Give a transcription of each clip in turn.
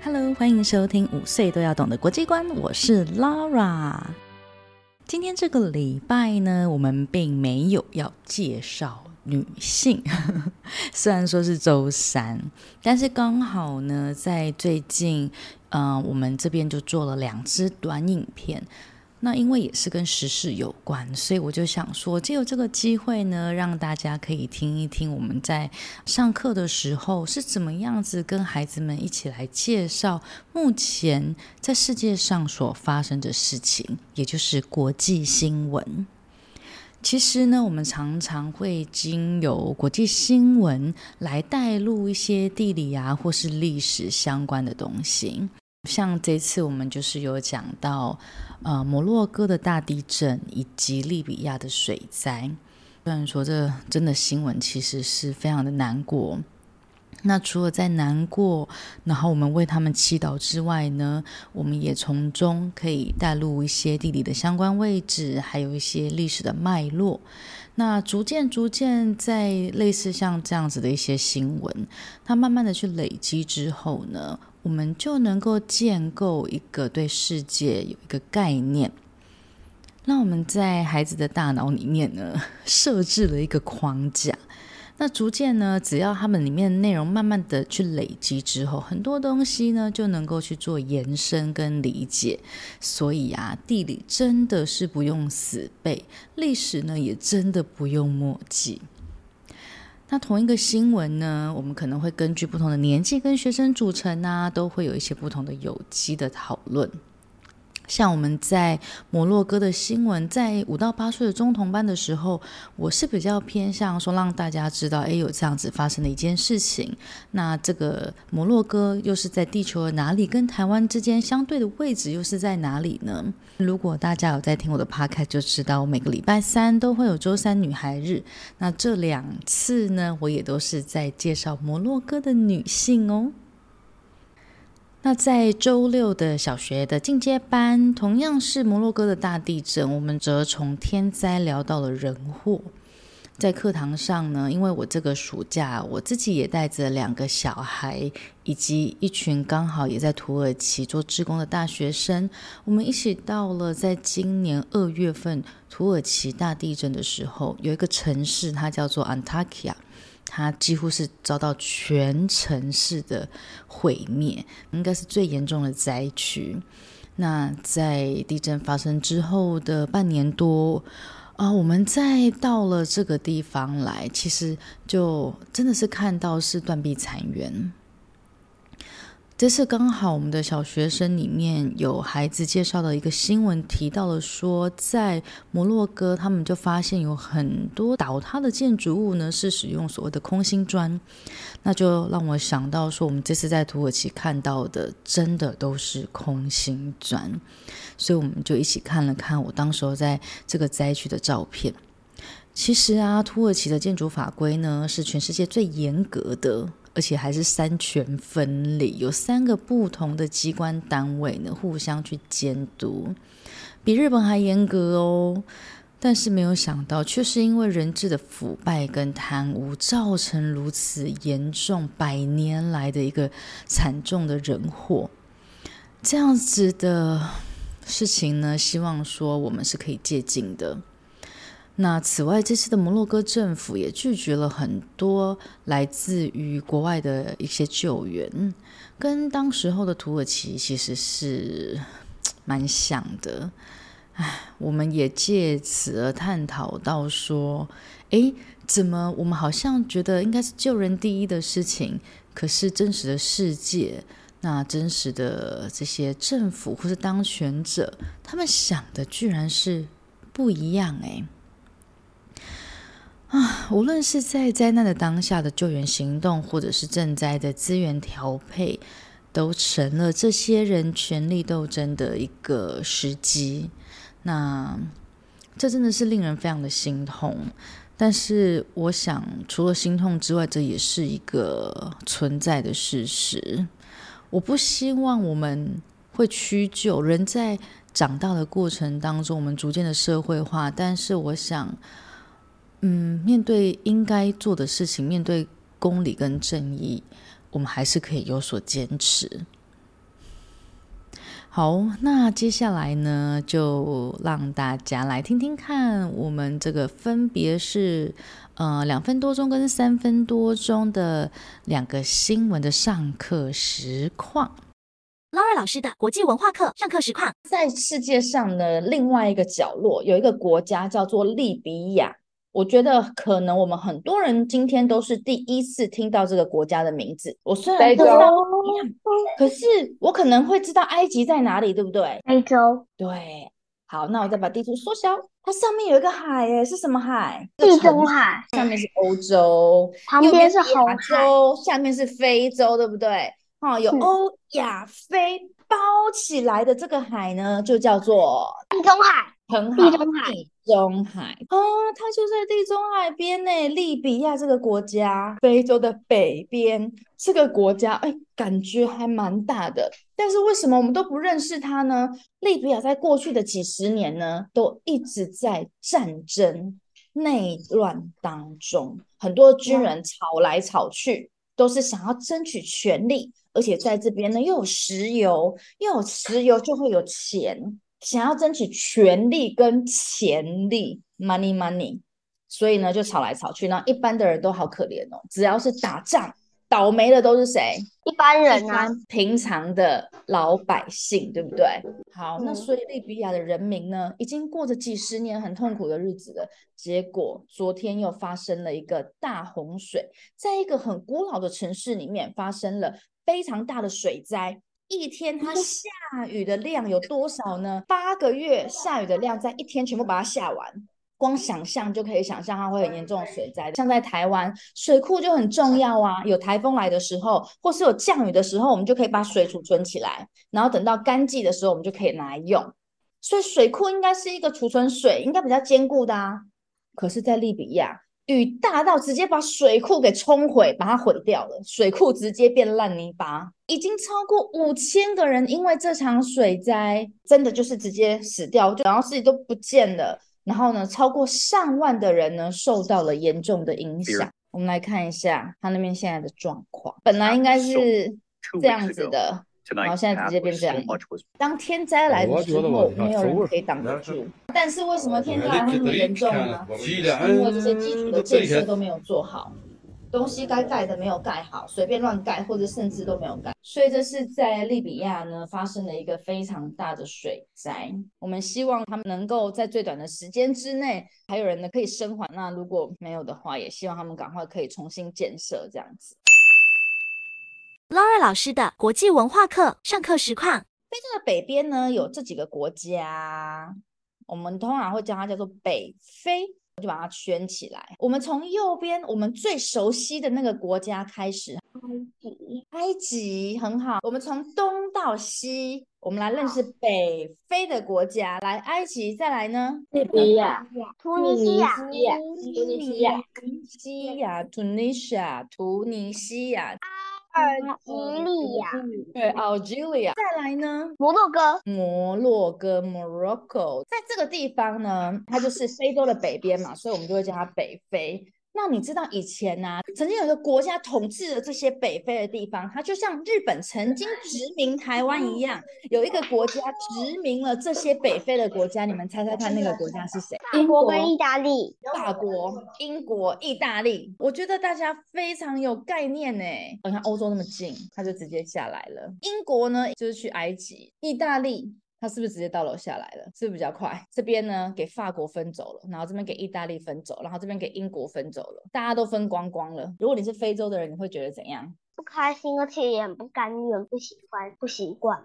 Hello，欢迎收听五岁都要懂的国际观，我是 Laura。今天这个礼拜呢，我们并没有要介绍女性，虽然说是周三，但是刚好呢，在最近，嗯、呃，我们这边就做了两支短影片。那因为也是跟时事有关，所以我就想说，借由这个机会呢，让大家可以听一听我们在上课的时候是怎么样子跟孩子们一起来介绍目前在世界上所发生的事情，也就是国际新闻。其实呢，我们常常会经由国际新闻来带入一些地理啊或是历史相关的东西。像这次我们就是有讲到，呃，摩洛哥的大地震以及利比亚的水灾。虽然说这真的新闻其实是非常的难过，那除了在难过，然后我们为他们祈祷之外呢，我们也从中可以带入一些地理的相关位置，还有一些历史的脉络。那逐渐逐渐在类似像这样子的一些新闻，它慢慢的去累积之后呢，我们就能够建构一个对世界有一个概念，那我们在孩子的大脑里面呢，设置了一个框架。那逐渐呢，只要他们里面的内容慢慢的去累积之后，很多东西呢就能够去做延伸跟理解。所以啊，地理真的是不用死背，历史呢也真的不用默记。那同一个新闻呢，我们可能会根据不同的年纪跟学生组成啊，都会有一些不同的有机的讨论。像我们在摩洛哥的新闻，在五到八岁的中童班的时候，我是比较偏向说让大家知道，哎，有这样子发生的一件事情。那这个摩洛哥又是在地球的哪里？跟台湾之间相对的位置又是在哪里呢？如果大家有在听我的 podcast，就知道我每个礼拜三都会有周三女孩日。那这两次呢，我也都是在介绍摩洛哥的女性哦。那在周六的小学的进阶班，同样是摩洛哥的大地震，我们则从天灾聊到了人祸。在课堂上呢，因为我这个暑假我自己也带着两个小孩，以及一群刚好也在土耳其做志工的大学生，我们一起到了在今年二月份土耳其大地震的时候，有一个城市，它叫做安塔基亚。它几乎是遭到全城市的毁灭，应该是最严重的灾区。那在地震发生之后的半年多啊，我们再到了这个地方来，其实就真的是看到是断壁残垣。这次刚好我们的小学生里面有孩子介绍的一个新闻，提到了说，在摩洛哥他们就发现有很多倒塌的建筑物呢，是使用所谓的空心砖，那就让我想到说，我们这次在土耳其看到的真的都是空心砖，所以我们就一起看了看我当时候在这个灾区的照片。其实啊，土耳其的建筑法规呢是全世界最严格的。而且还是三权分立，有三个不同的机关单位呢，互相去监督，比日本还严格哦。但是没有想到，却是因为人治的腐败跟贪污，造成如此严重百年来的一个惨重的人祸。这样子的事情呢，希望说我们是可以借鉴的。那此外，这次的摩洛哥政府也拒绝了很多来自于国外的一些救援，跟当时候的土耳其其实是蛮像的。唉，我们也借此而探讨到说，诶，怎么我们好像觉得应该是救人第一的事情，可是真实的世界，那真实的这些政府或是当权者，他们想的居然是不一样诶。啊，无论是在灾难的当下的救援行动，或者是赈灾的资源调配，都成了这些人权力斗争的一个时机。那这真的是令人非常的心痛。但是，我想除了心痛之外，这也是一个存在的事实。我不希望我们会屈就，人在长大的过程当中，我们逐渐的社会化，但是我想，嗯，面对应该做的事情，面对公理跟正义，我们还是可以有所坚持。好，那接下来呢，就让大家来听听看，我们这个分别是呃两分多钟跟三分多钟的两个新闻的上课实况。Lara 老师的国际文化课上课实况，在世界上呢另外一个角落，有一个国家叫做利比亚。我觉得可能我们很多人今天都是第一次听到这个国家的名字。我虽然不知道，可是我可能会知道埃及在哪里，对不对？非洲。对，好，那我再把地图缩小。它上面有一个海，诶，是什么海？地中海。上面是欧洲，旁边是亚洲，下面是非洲，对不对？哦，有欧亚非包起来的这个海呢，就叫做地中海。很好，地中海，地中海啊，它就在地中海边呢。利比亚这个国家，非洲的北边，这个国家，哎，感觉还蛮大的。但是为什么我们都不认识它呢？利比亚在过去的几十年呢，都一直在战争内乱当中，很多军人吵来吵去，都是想要争取权利，而且在这边呢，又有石油，又有石油就会有钱。想要争取权力跟潜力，money money，所以呢就吵来吵去，那一般的人都好可怜哦。只要是打仗，倒霉的都是谁？一般人啊，平常的老百姓，对不对？好，那所以利比亚的人民呢，已经过着几十年很痛苦的日子了。结果昨天又发生了一个大洪水，在一个很古老的城市里面发生了非常大的水灾。一天它 下雨的量有多少呢？八个月下雨的量，在一天全部把它下完，光想象就可以想象它会很严重的水灾。像在台湾，水库就很重要啊。有台风来的时候，或是有降雨的时候，我们就可以把水储存起来，然后等到干季的时候，我们就可以拿来用。所以水库应该是一个储存水，应该比较坚固的啊。可是，在利比亚。雨大到直接把水库给冲毁，把它毁掉了，水库直接变烂泥巴。已经超过五千个人因为这场水灾，真的就是直接死掉，就然后自己都不见了。然后呢，超过上万的人呢受到了严重的影响。我们来看一下他那边现在的状况，本来应该是这样子的。然后现在直接变这样。当天灾来的时候，没有人可以挡得住。但是为什么天灾来会那么严重呢？因为这些基础的建设都没有做好，东西该盖的没有盖好，随便乱盖，或者甚至都没有盖。所以这是在利比亚呢发生了一个非常大的水灾。我们希望他们能够在最短的时间之内，还有人呢可以生还。那如果没有的话，也希望他们赶快可以重新建设这样子。Lara 老师的国际文化课上课实况。非洲的北边呢，有这几个国家，我们通常会叫它叫做北非，我就把它圈起来。我们从右边，我们最熟悉的那个国家开始，埃及。埃及很好。我们从东到西，我们来认识北非的国家。来，埃及，再来呢？利比亚、突尼西亚、突尼西亚、突尼西亚、突尼西亚、突尼西亚。阿吉利亚，对，Algeria。再来呢？摩洛哥，摩洛哥，Morocco。在这个地方呢，它就是非洲的北边嘛，所以我们就会叫它北非。那你知道以前呢、啊，曾经有一个国家统治了这些北非的地方，它就像日本曾经殖民台湾一样，有一个国家殖民了这些北非的国家。你们猜猜看，那个国家是谁？英国跟意大利。法国、英国、意大利。我觉得大家非常有概念呢。你看欧洲那么近，它就直接下来了。英国呢，就是去埃及；意大利。他是不是直接到楼下来了？是不是比较快？这边呢，给法国分走了，然后这边给意大利分走，然后这边给英国分走了，大家都分光光了。如果你是非洲的人，你会觉得怎样？不开心，而且也很不甘愿，不喜欢，不习惯。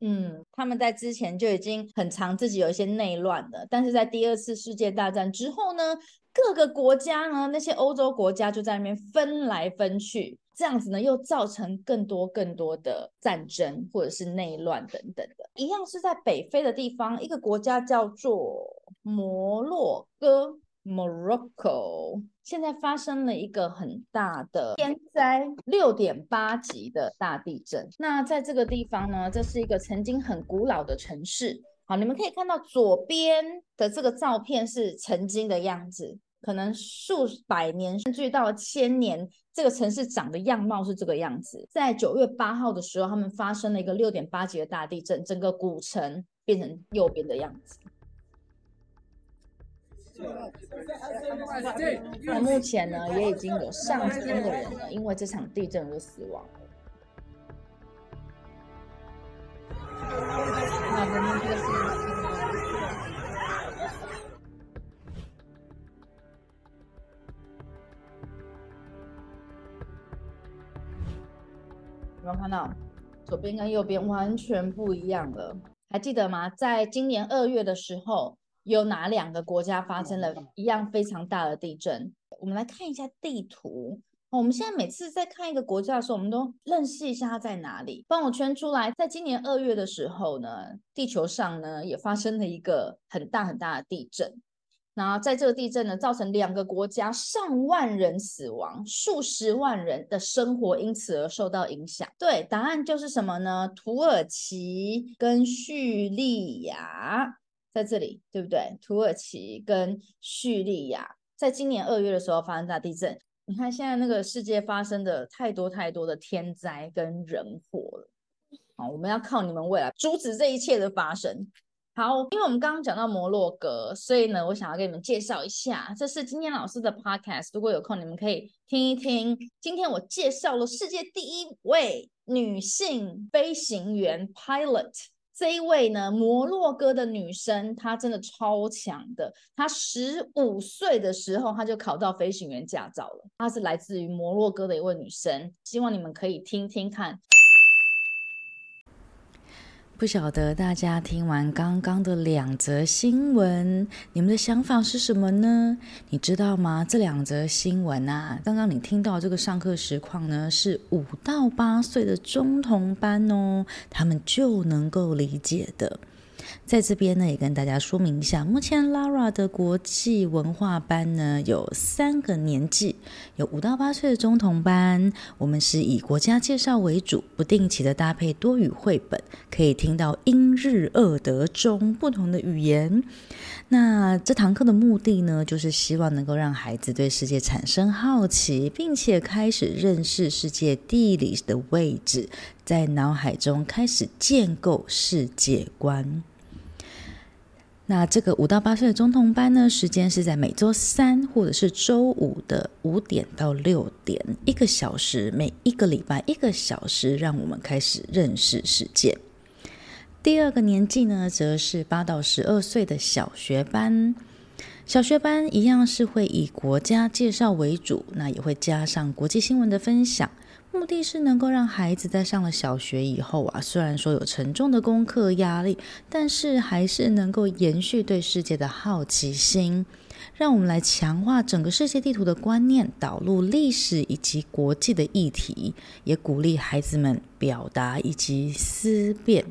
嗯，他们在之前就已经很常自己有一些内乱的，但是在第二次世界大战之后呢，各个国家呢，那些欧洲国家就在那边分来分去。这样子呢，又造成更多更多的战争或者是内乱等等的。一样是在北非的地方，一个国家叫做摩洛哥 （Morocco）。现在发生了一个很大的天灾，六点八级的大地震。那在这个地方呢，这是一个曾经很古老的城市。好，你们可以看到左边的这个照片是曾经的样子，可能数百年甚至到千年，这个城市长的样貌是这个样子。在九月八号的时候，他们发生了一个六点八级的大地震，整个古城变成右边的样子。那目前呢，也已经有上千个人了，因为这场地震而死亡。有没有看到左边跟右边完全不一样了？还记得吗？在今年二月的时候，有哪两个国家发生了一样非常大的地震？我们来看一下地图。我们现在每次在看一个国家的时候，我们都认识一下它在哪里。帮我圈出来，在今年二月的时候呢，地球上呢也发生了一个很大很大的地震。然后在这个地震呢，造成两个国家上万人死亡，数十万人的生活因此而受到影响。对，答案就是什么呢？土耳其跟叙利亚在这里，对不对？土耳其跟叙利亚在今年二月的时候发生大地震。你看，现在那个世界发生的太多太多的天灾跟人祸了，好，我们要靠你们未来阻止这一切的发生。好，因为我们刚刚讲到摩洛哥，所以呢，我想要给你们介绍一下，这是今天老师的 podcast，如果有空你们可以听一听。今天我介绍了世界第一位女性飞行员 pilot。这一位呢，摩洛哥的女生，她真的超强的。她十五岁的时候，她就考到飞行员驾照了。她是来自于摩洛哥的一位女生，希望你们可以听听看。不晓得大家听完刚刚的两则新闻，你们的想法是什么呢？你知道吗？这两则新闻啊，刚刚你听到这个上课实况呢，是五到八岁的中童班哦，他们就能够理解的。在这边呢，也跟大家说明一下，目前 Lara 的国际文化班呢，有三个年纪，有五到八岁的中童班，我们是以国家介绍为主，不定期的搭配多语绘本，可以听到英日俄德中不同的语言。那这堂课的目的呢，就是希望能够让孩子对世界产生好奇，并且开始认识世界地理的位置，在脑海中开始建构世界观。那这个五到八岁的中童班呢，时间是在每周三或者是周五的五点到六点，一个小时，每一个礼拜一个小时，让我们开始认识世界。第二个年纪呢，则是八到十二岁的小学班。小学班一样是会以国家介绍为主，那也会加上国际新闻的分享。目的是能够让孩子在上了小学以后啊，虽然说有沉重的功课压力，但是还是能够延续对世界的好奇心。让我们来强化整个世界地图的观念，导入历史以及国际的议题，也鼓励孩子们表达以及思辨。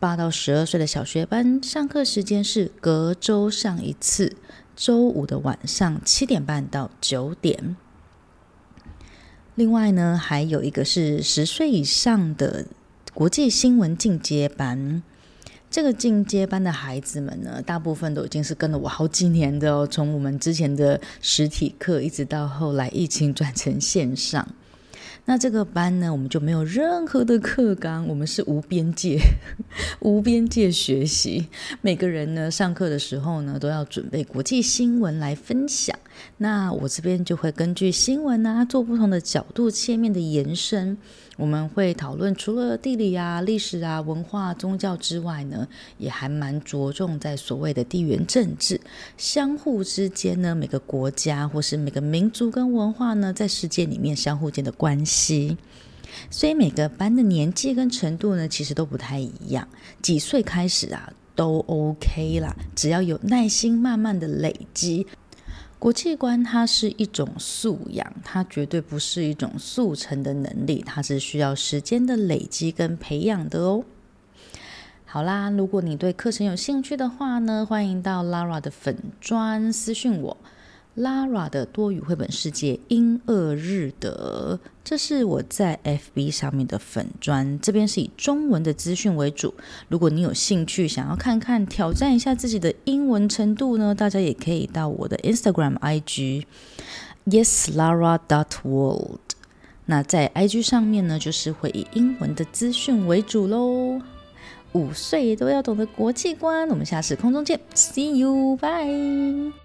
八到十二岁的小学班上课时间是隔周上一次，周五的晚上七点半到九点。另外呢，还有一个是十岁以上的国际新闻进阶班。这个进阶班的孩子们呢，大部分都已经是跟了我好几年的哦，从我们之前的实体课，一直到后来疫情转成线上。那这个班呢，我们就没有任何的课纲，我们是无边界、无边界学习。每个人呢，上课的时候呢，都要准备国际新闻来分享。那我这边就会根据新闻啊，做不同的角度切面的延伸。我们会讨论除了地理啊、历史啊、文化、宗教之外呢，也还蛮着重在所谓的地缘政治，相互之间呢，每个国家或是每个民族跟文化呢，在世界里面相互间的关系。所以每个班的年纪跟程度呢，其实都不太一样。几岁开始啊，都 OK 啦，只要有耐心，慢慢的累积。国际观它是一种素养，它绝对不是一种速成的能力，它是需要时间的累积跟培养的哦。好啦，如果你对课程有兴趣的话呢，欢迎到 Lara 的粉专私讯我。Lara 的多语绘本世界英俄日德，这是我在 FB 上面的粉砖，这边是以中文的资讯为主。如果你有兴趣想要看看挑战一下自己的英文程度呢，大家也可以到我的 Instagram IG Yes Lara Dot World。那在 IG 上面呢，就是会以英文的资讯为主喽。五岁都要懂得国际观，我们下次空中见，See you，bye。